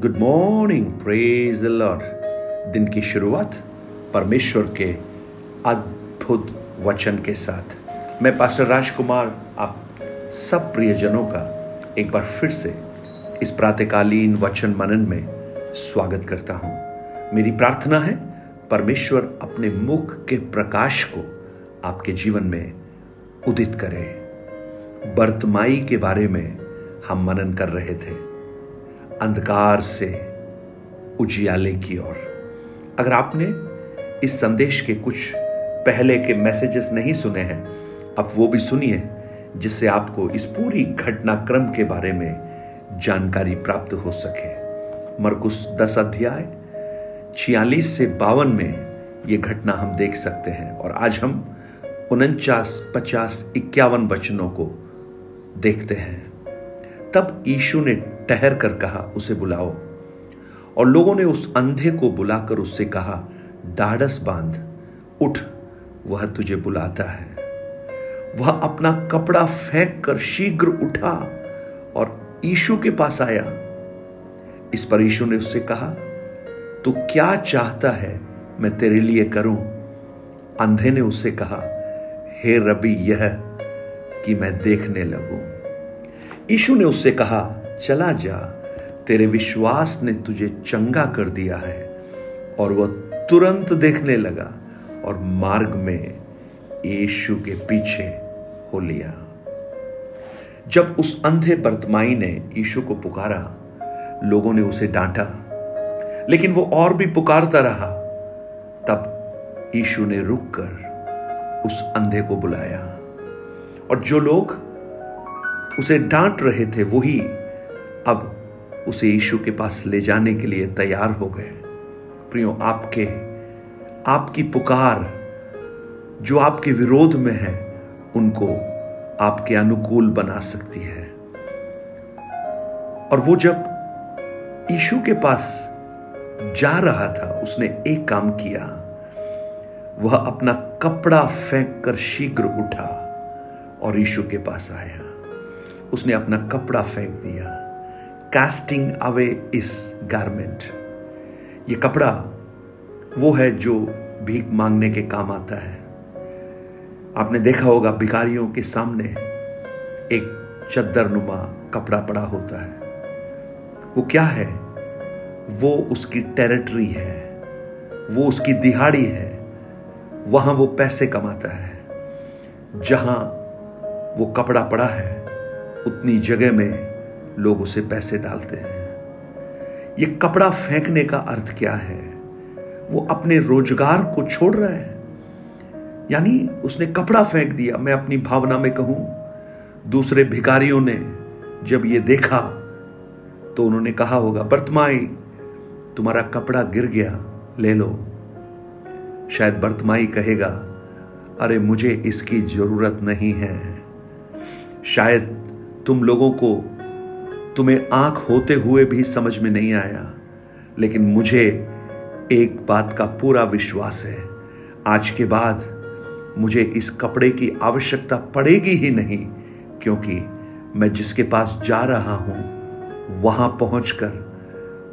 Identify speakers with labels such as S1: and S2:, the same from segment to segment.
S1: Good morning praise Lord दिन की शुरुआत परमेश्वर के अद्भुत वचन के साथ। मैं पास्टर राजकुमार, आप सब प्रियजनों का एक बार फिर से इस प्रातकालीन वचन मनन में स्वागत करता हूँ। मेरी प्रार्थना है, परमेश्वर अपने मुख के प्रकाश को आपके जीवन में उदित करे। बर्तमाई के बारे में हम मनन कर रहे थे। अंधकार से उजियाले की ओर। अगर आपने इस संदेश के कुछ पहले के मैसेजेस नहीं सुने हैं अब वो भी सुनिए, जिससे आपको इस पूरी घटनाक्रम के बारे में जानकारी प्राप्त हो सके। मरकुस दस अध्याय, छियालीस से बावन में ये घटना हम देख सकते हैं, और आज हम उनचास, पचास, इक्यावन वचनों को देखते हैं। तब यीशु ने ठहर कर कहा, उसे बुलाओ। और लोगों ने उस अंधे को बुलाकर उससे कहा डाडस बाँध, उठ, वह तुझे बुलाता है। वह अपना कपड़ा फेंक कर शीघ्र उठा और यीशु के पास आया। इस पर यीशु ने उससे कहा तू तो क्या चाहता है मैं तेरे लिए करूँ? अंधे ने उससे कहा, हे रबी, यह कि मैं देखने लगूं। यीशु ने उससे कहा चला जा, तेरे विश्वास ने तुझे चंगा कर दिया है। और वह तुरंत देखने लगा और मार्ग में यीशु के पीछे हो लिया। जब उस अंधे बर्तमाई ने यीशु को पुकारा, लोगों ने उसे डांटा, लेकिन वो और भी पुकारता रहा। तब यीशु ने रुककर उस अंधे को बुलाया। और जो लोग उसे डांट रहे थे, वही अब उसे यीशु के पास ले जाने के लिए तैयार हो गए। प्रियो, आपके, आपकी पुकार जो आपके विरोध में है, उनको आपके अनुकूल बना सकती है। और वो जब यीशु के पास जा रहा था, उसने एक काम किया। वह अपना कपड़ा फेंक कर शीघ्र उठा और यीशु के पास आया। उसने अपना कपड़ा फेंक दिया। कास्टिंग अवे इस गारमेंट ये कपड़ा वो है जो भीख मांगने के काम आता है। आपने देखा होगा भिखारियों के सामने एक चद्दर नुमा कपड़ा पड़ा होता है। वो क्या है? वो उसकी टेरिटरी है। वो उसकी दिहाड़ी है। वहाँ वो पैसे कमाता है। जहाँ वो कपड़ा पड़ा है, उतनी जगह में लोग उसे पैसे डालते हैं। ये कपड़ा फेंकने का अर्थ क्या है? वो अपने रोज़गार को छोड़ रहा है। यानी उसने कपड़ा फेंक दिया, मैं अपनी भावना में कहूँ। दूसरे भिकारियों ने जब ये देखा तो उन्होंने कहा होगा, बर्तमाई, तुम्हारा कपड़ा गिर गया, ले लो। शायद बर्तमाई कहेगा, अरे, मुझे इसकी ज़रूरत नहीं है। शायद तुम लोगों को तुम्हें आँख होते हुए भी समझ में नहीं आया, लेकिन मुझे एक बात का पूरा विश्वास है। आज के बाद मुझे इस कपड़े की आवश्यकता पड़ेगी ही नहीं, क्योंकि मैं जिसके पास जा रहा हूँ, वहाँ पहुंचकर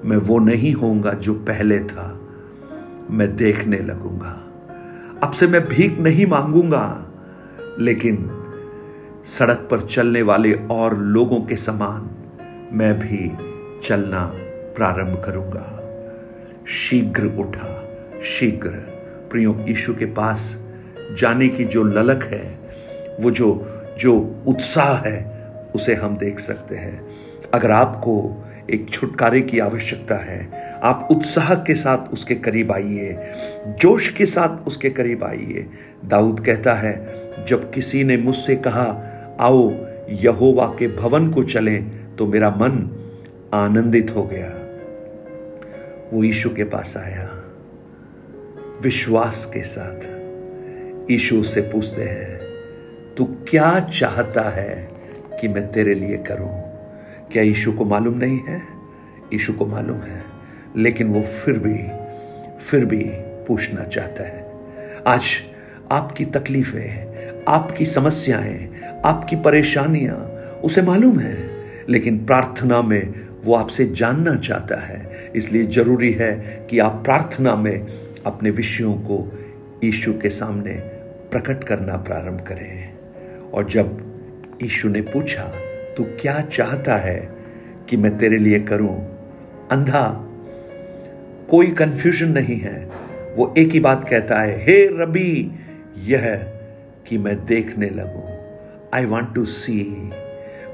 S1: मैं वो नहीं होऊँगा जो पहले था। मैं देखने लगूँगा। अब से मैं भीख नहीं मांगूँगा, लेकिन सड़क पर चलने वाले और लोगों के समान मैं भी चलना प्रारंभ करूँगा। शीघ्र उठा, शीघ्र। प्रियो, यीशु के पास जाने की जो ललक है, वो जो जो उत्साह है, उसे हम देख सकते हैं। अगर आपको एक छुटकारे की आवश्यकता है, आप उत्साह के साथ उसके करीब आइए, जोश के साथ उसके करीब आइए। दाऊद कहता है, जब किसी ने मुझसे कहा, आओ, यहोवा के भवन को चलें तो मेरा मन आनंदित हो गया। वो यीशु के पास आया। विश्वास के साथ यीशु से पूछते हैं, तू क्या चाहता है कि मैं तेरे लिए करूँ? क्या यीशु को मालूम नहीं है? यीशु को मालूम है, लेकिन वो फिर भी फिर भी पूछना चाहता है। आज आपकी तकलीफें, आपकी समस्याएँ, आपकी परेशानियाँ, उसे मालूम है। लेकिन प्रार्थना में वो आपसे जानना चाहता है। इसलिए ज़रूरी है कि आप प्रार्थना में अपने विषयों को यीशु के सामने प्रकट करना प्रारंभ करें। और जब यीशु ने पूछा, तू क्या चाहता है कि मैं तेरे लिए करूँ? अंधा, कोई कंफ्यूजन नहीं है। वो एक ही बात कहता है, हे रबी, यह कि मैं देखने लगूं। आई वॉन्ट टू सी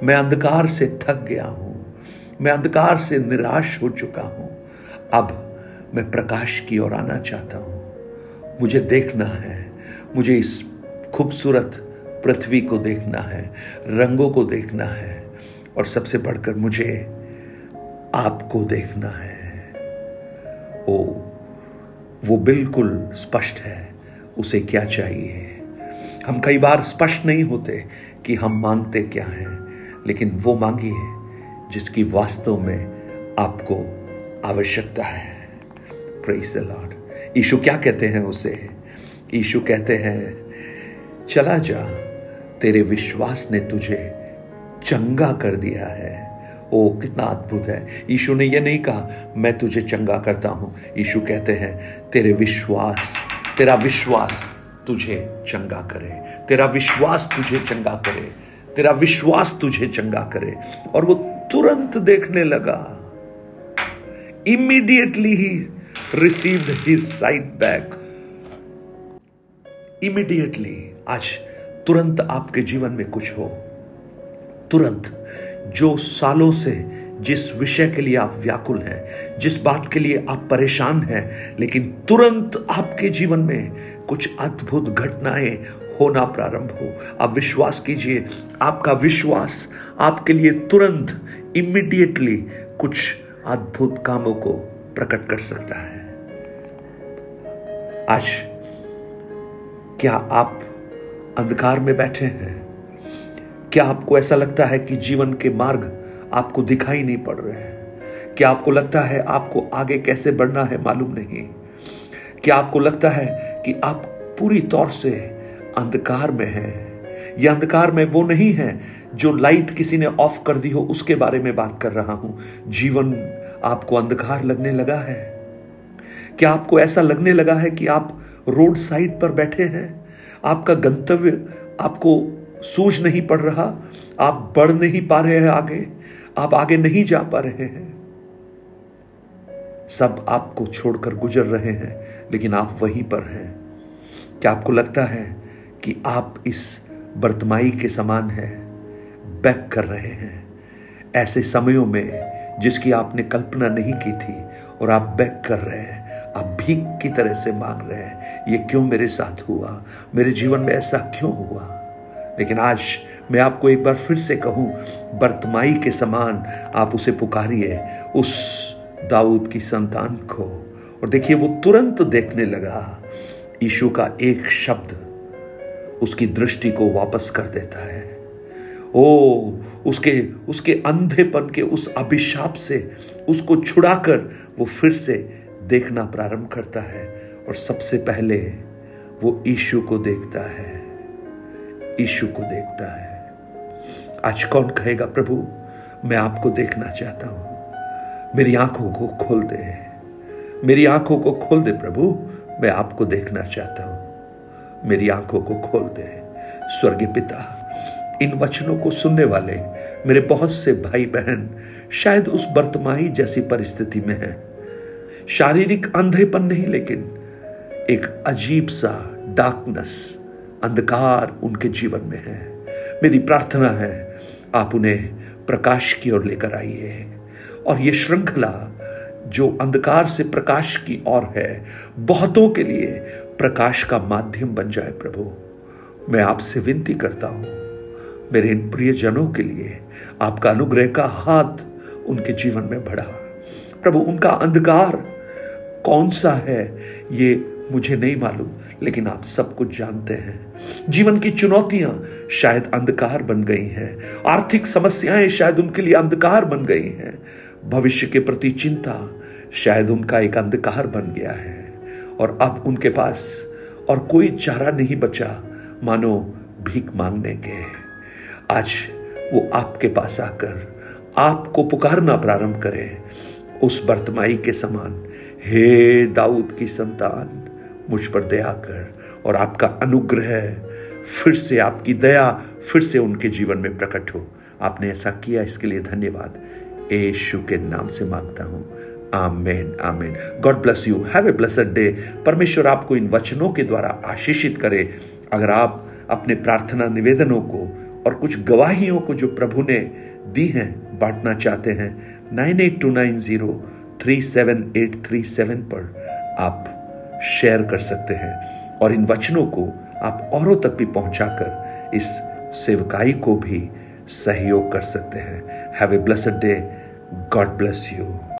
S1: मैं अंधकार से थक गया हूँ। मैं अंधकार से निराश हो चुका हूँ। अब मैं प्रकाश की ओर आना चाहता हूँ। मुझे देखना है। मुझे इस खूबसूरत पृथ्वी को देखना है। रंगों को देखना है। और सबसे बढ़कर मुझे आपको देखना है। ओ, वो बिल्कुल स्पष्ट है। उसे क्या चाहिए? हम कई बार स्पष्ट नहीं होते कि हम मांगते क्या हैं। लेकिन वो मांगिए जिसकी वास्तव में आपको आवश्यकता है। लॉर्ड ईशु क्या कहते हैं उसे? ईशु कहते हैं, चला जा, तेरे विश्वास ने तुझे चंगा कर दिया है। ओ, कितना अद्भुत है। ईशु ने यह नहीं कहा, मैं तुझे चंगा करता हूँ। ईशु कहते हैं, तेरे विश्वास, तेरा विश्वास तुझे चंगा करे, तेरा विश्वास तुझे चंगा करे। तेरा विश्वास तुझे चंगा करे। और वो तुरंत देखने लगा। इमीडिएटली ही received his sight back immediately आज तुरंत आपके जीवन में कुछ हो। तुरंत, जो सालों से जिस विषय के लिए आप व्याकुल हैं, जिस बात के लिए आप परेशान हैं, लेकिन तुरंत आपके जीवन में कुछ अद्भुत घटनाएँ होना प्रारंभ हो। आप विश्वास कीजिए, आपका विश्वास आपके लिए तुरंत इमीडिएटली कुछ अद्भुत कामों को प्रकट कर सकता है। आज क्या आप अंधकार में बैठे हैं? क्या आपको ऐसा लगता है कि जीवन के मार्ग आपको दिखाई नहीं पड़ रहे हैं? क्या आपको लगता है आपको आगे कैसे बढ़ना है मालूम नहीं? क्या आपको लगता है कि आप पूरी तौर से अंधकार में है। यह अंधकार में वो नहीं है जो लाइट किसी ने ऑफ़ कर दी हो, उसके बारे में बात कर रहा हूँ। जीवन आपको अंधकार लगने लगा है। क्या आपको ऐसा लगने लगा है कि आप रोड साइड पर बैठे हैं? आपका गंतव्य आपको सूझ नहीं पड़ रहा। आप बढ़ नहीं पा रहे हैं आगे। आप आगे नहीं जा पा रहे हैं। सब आपको छोड़कर गुजर रहे हैं, लेकिन आप वहीं पर हैं। क्या आपको लगता है कि आप इस बर्तमाई के समान हैं, बैक कर रहे हैं। ऐसे समयों में जिसकी आपने कल्पना नहीं की थी और आप बैक कर रहे हैं, आप भीख की तरह से मांग रहे हैं, ये क्यों मेरे साथ हुआ? मेरे जीवन में ऐसा क्यों हुआ? लेकिन आज मैं आपको एक बार फिर से कहूँ, बर्तमाई के समान आप उसे पुकारिए, उस दाऊद की संतान को। और देखिए, वो तुरंत देखने लगा ईशु का एक शब्द उसकी दृष्टि को वापस कर देता है। ओ, उसके उसके अंधेपन के उस अभिशाप से उसको छुड़ाकर वो फिर से देखना प्रारंभ करता है और सबसे पहले वो ईशु को देखता है। ईशु को देखता है। आज कौन कहेगा, प्रभु, मैं आपको देखना चाहता हूँ। मेरी आँखों को खोल दे। मेरी आँखों को खोल दे, प्रभु, मैं आपको देखना चाहता हूँ। मेरी आँखों को खोल दे स्वर्गीय पिता, इन वचनों को सुनने वाले मेरे बहुत से भाई बहन शायद उस बर्तमाही जैसी परिस्थिति में है। शारीरिक अंधेपन नहीं, लेकिन एक अजीब सा डार्कनेस अंधकार उनके जीवन में है। मेरी प्रार्थना है, आप उन्हें प्रकाश की ओर लेकर आइए। और ये श्रृंखला जो अंधकार से प्रकाश की ओर है, बहुतों के लिए प्रकाश का माध्यम बन जाए प्रभु। मैं आपसे विनती करता हूँ, मेरे इन प्रियजनों के लिए आपका अनुग्रह का हाथ उनके जीवन में बढ़ा। प्रभु, उनका अंधकार कौन सा है, ये मुझे नहीं मालूम, लेकिन आप सब कुछ जानते हैं। जीवन की चुनौतियाँ शायद अंधकार बन गई हैं। आर्थिक समस्याएँ शायद उनके लिए अंधकार बन गई हैं। भविष्य के प्रति चिंता शायद उनका एक अंधकार बन गया है। और अब उनके पास और कोई चारा नहीं बचा, मानो भीख मांगने के। आज वो आपके पास आकर आपको पुकारना प्रारंभ करें। उस बर्तमाई के समान, हे दाऊद की संतान, मुझ पर दया कर और आपका अनुग्रह फिर से आपकी दया फिर से उनके जीवन में प्रकट हो। आपने ऐसा किया, इसके लिए धन्यवाद। यीशु के नाम से माँगता हूँ। Amen amen. God bless you have a blessed day परमेश्वर आपको इन वचनों के द्वारा आशीषित करे। अगर आप अपने प्रार्थना निवेदनों को और कुछ गवाहियों को जो प्रभु ने दी हैं, बांटना चाहते हैं, nine eight two nine zero three seven eight three seven पर आप शेयर कर सकते हैं। और इन वचनों को आप औरों तक भी पहुंचाकर इस सेवकाई को भी सहयोग कर सकते हैं। Have a blessed day God bless you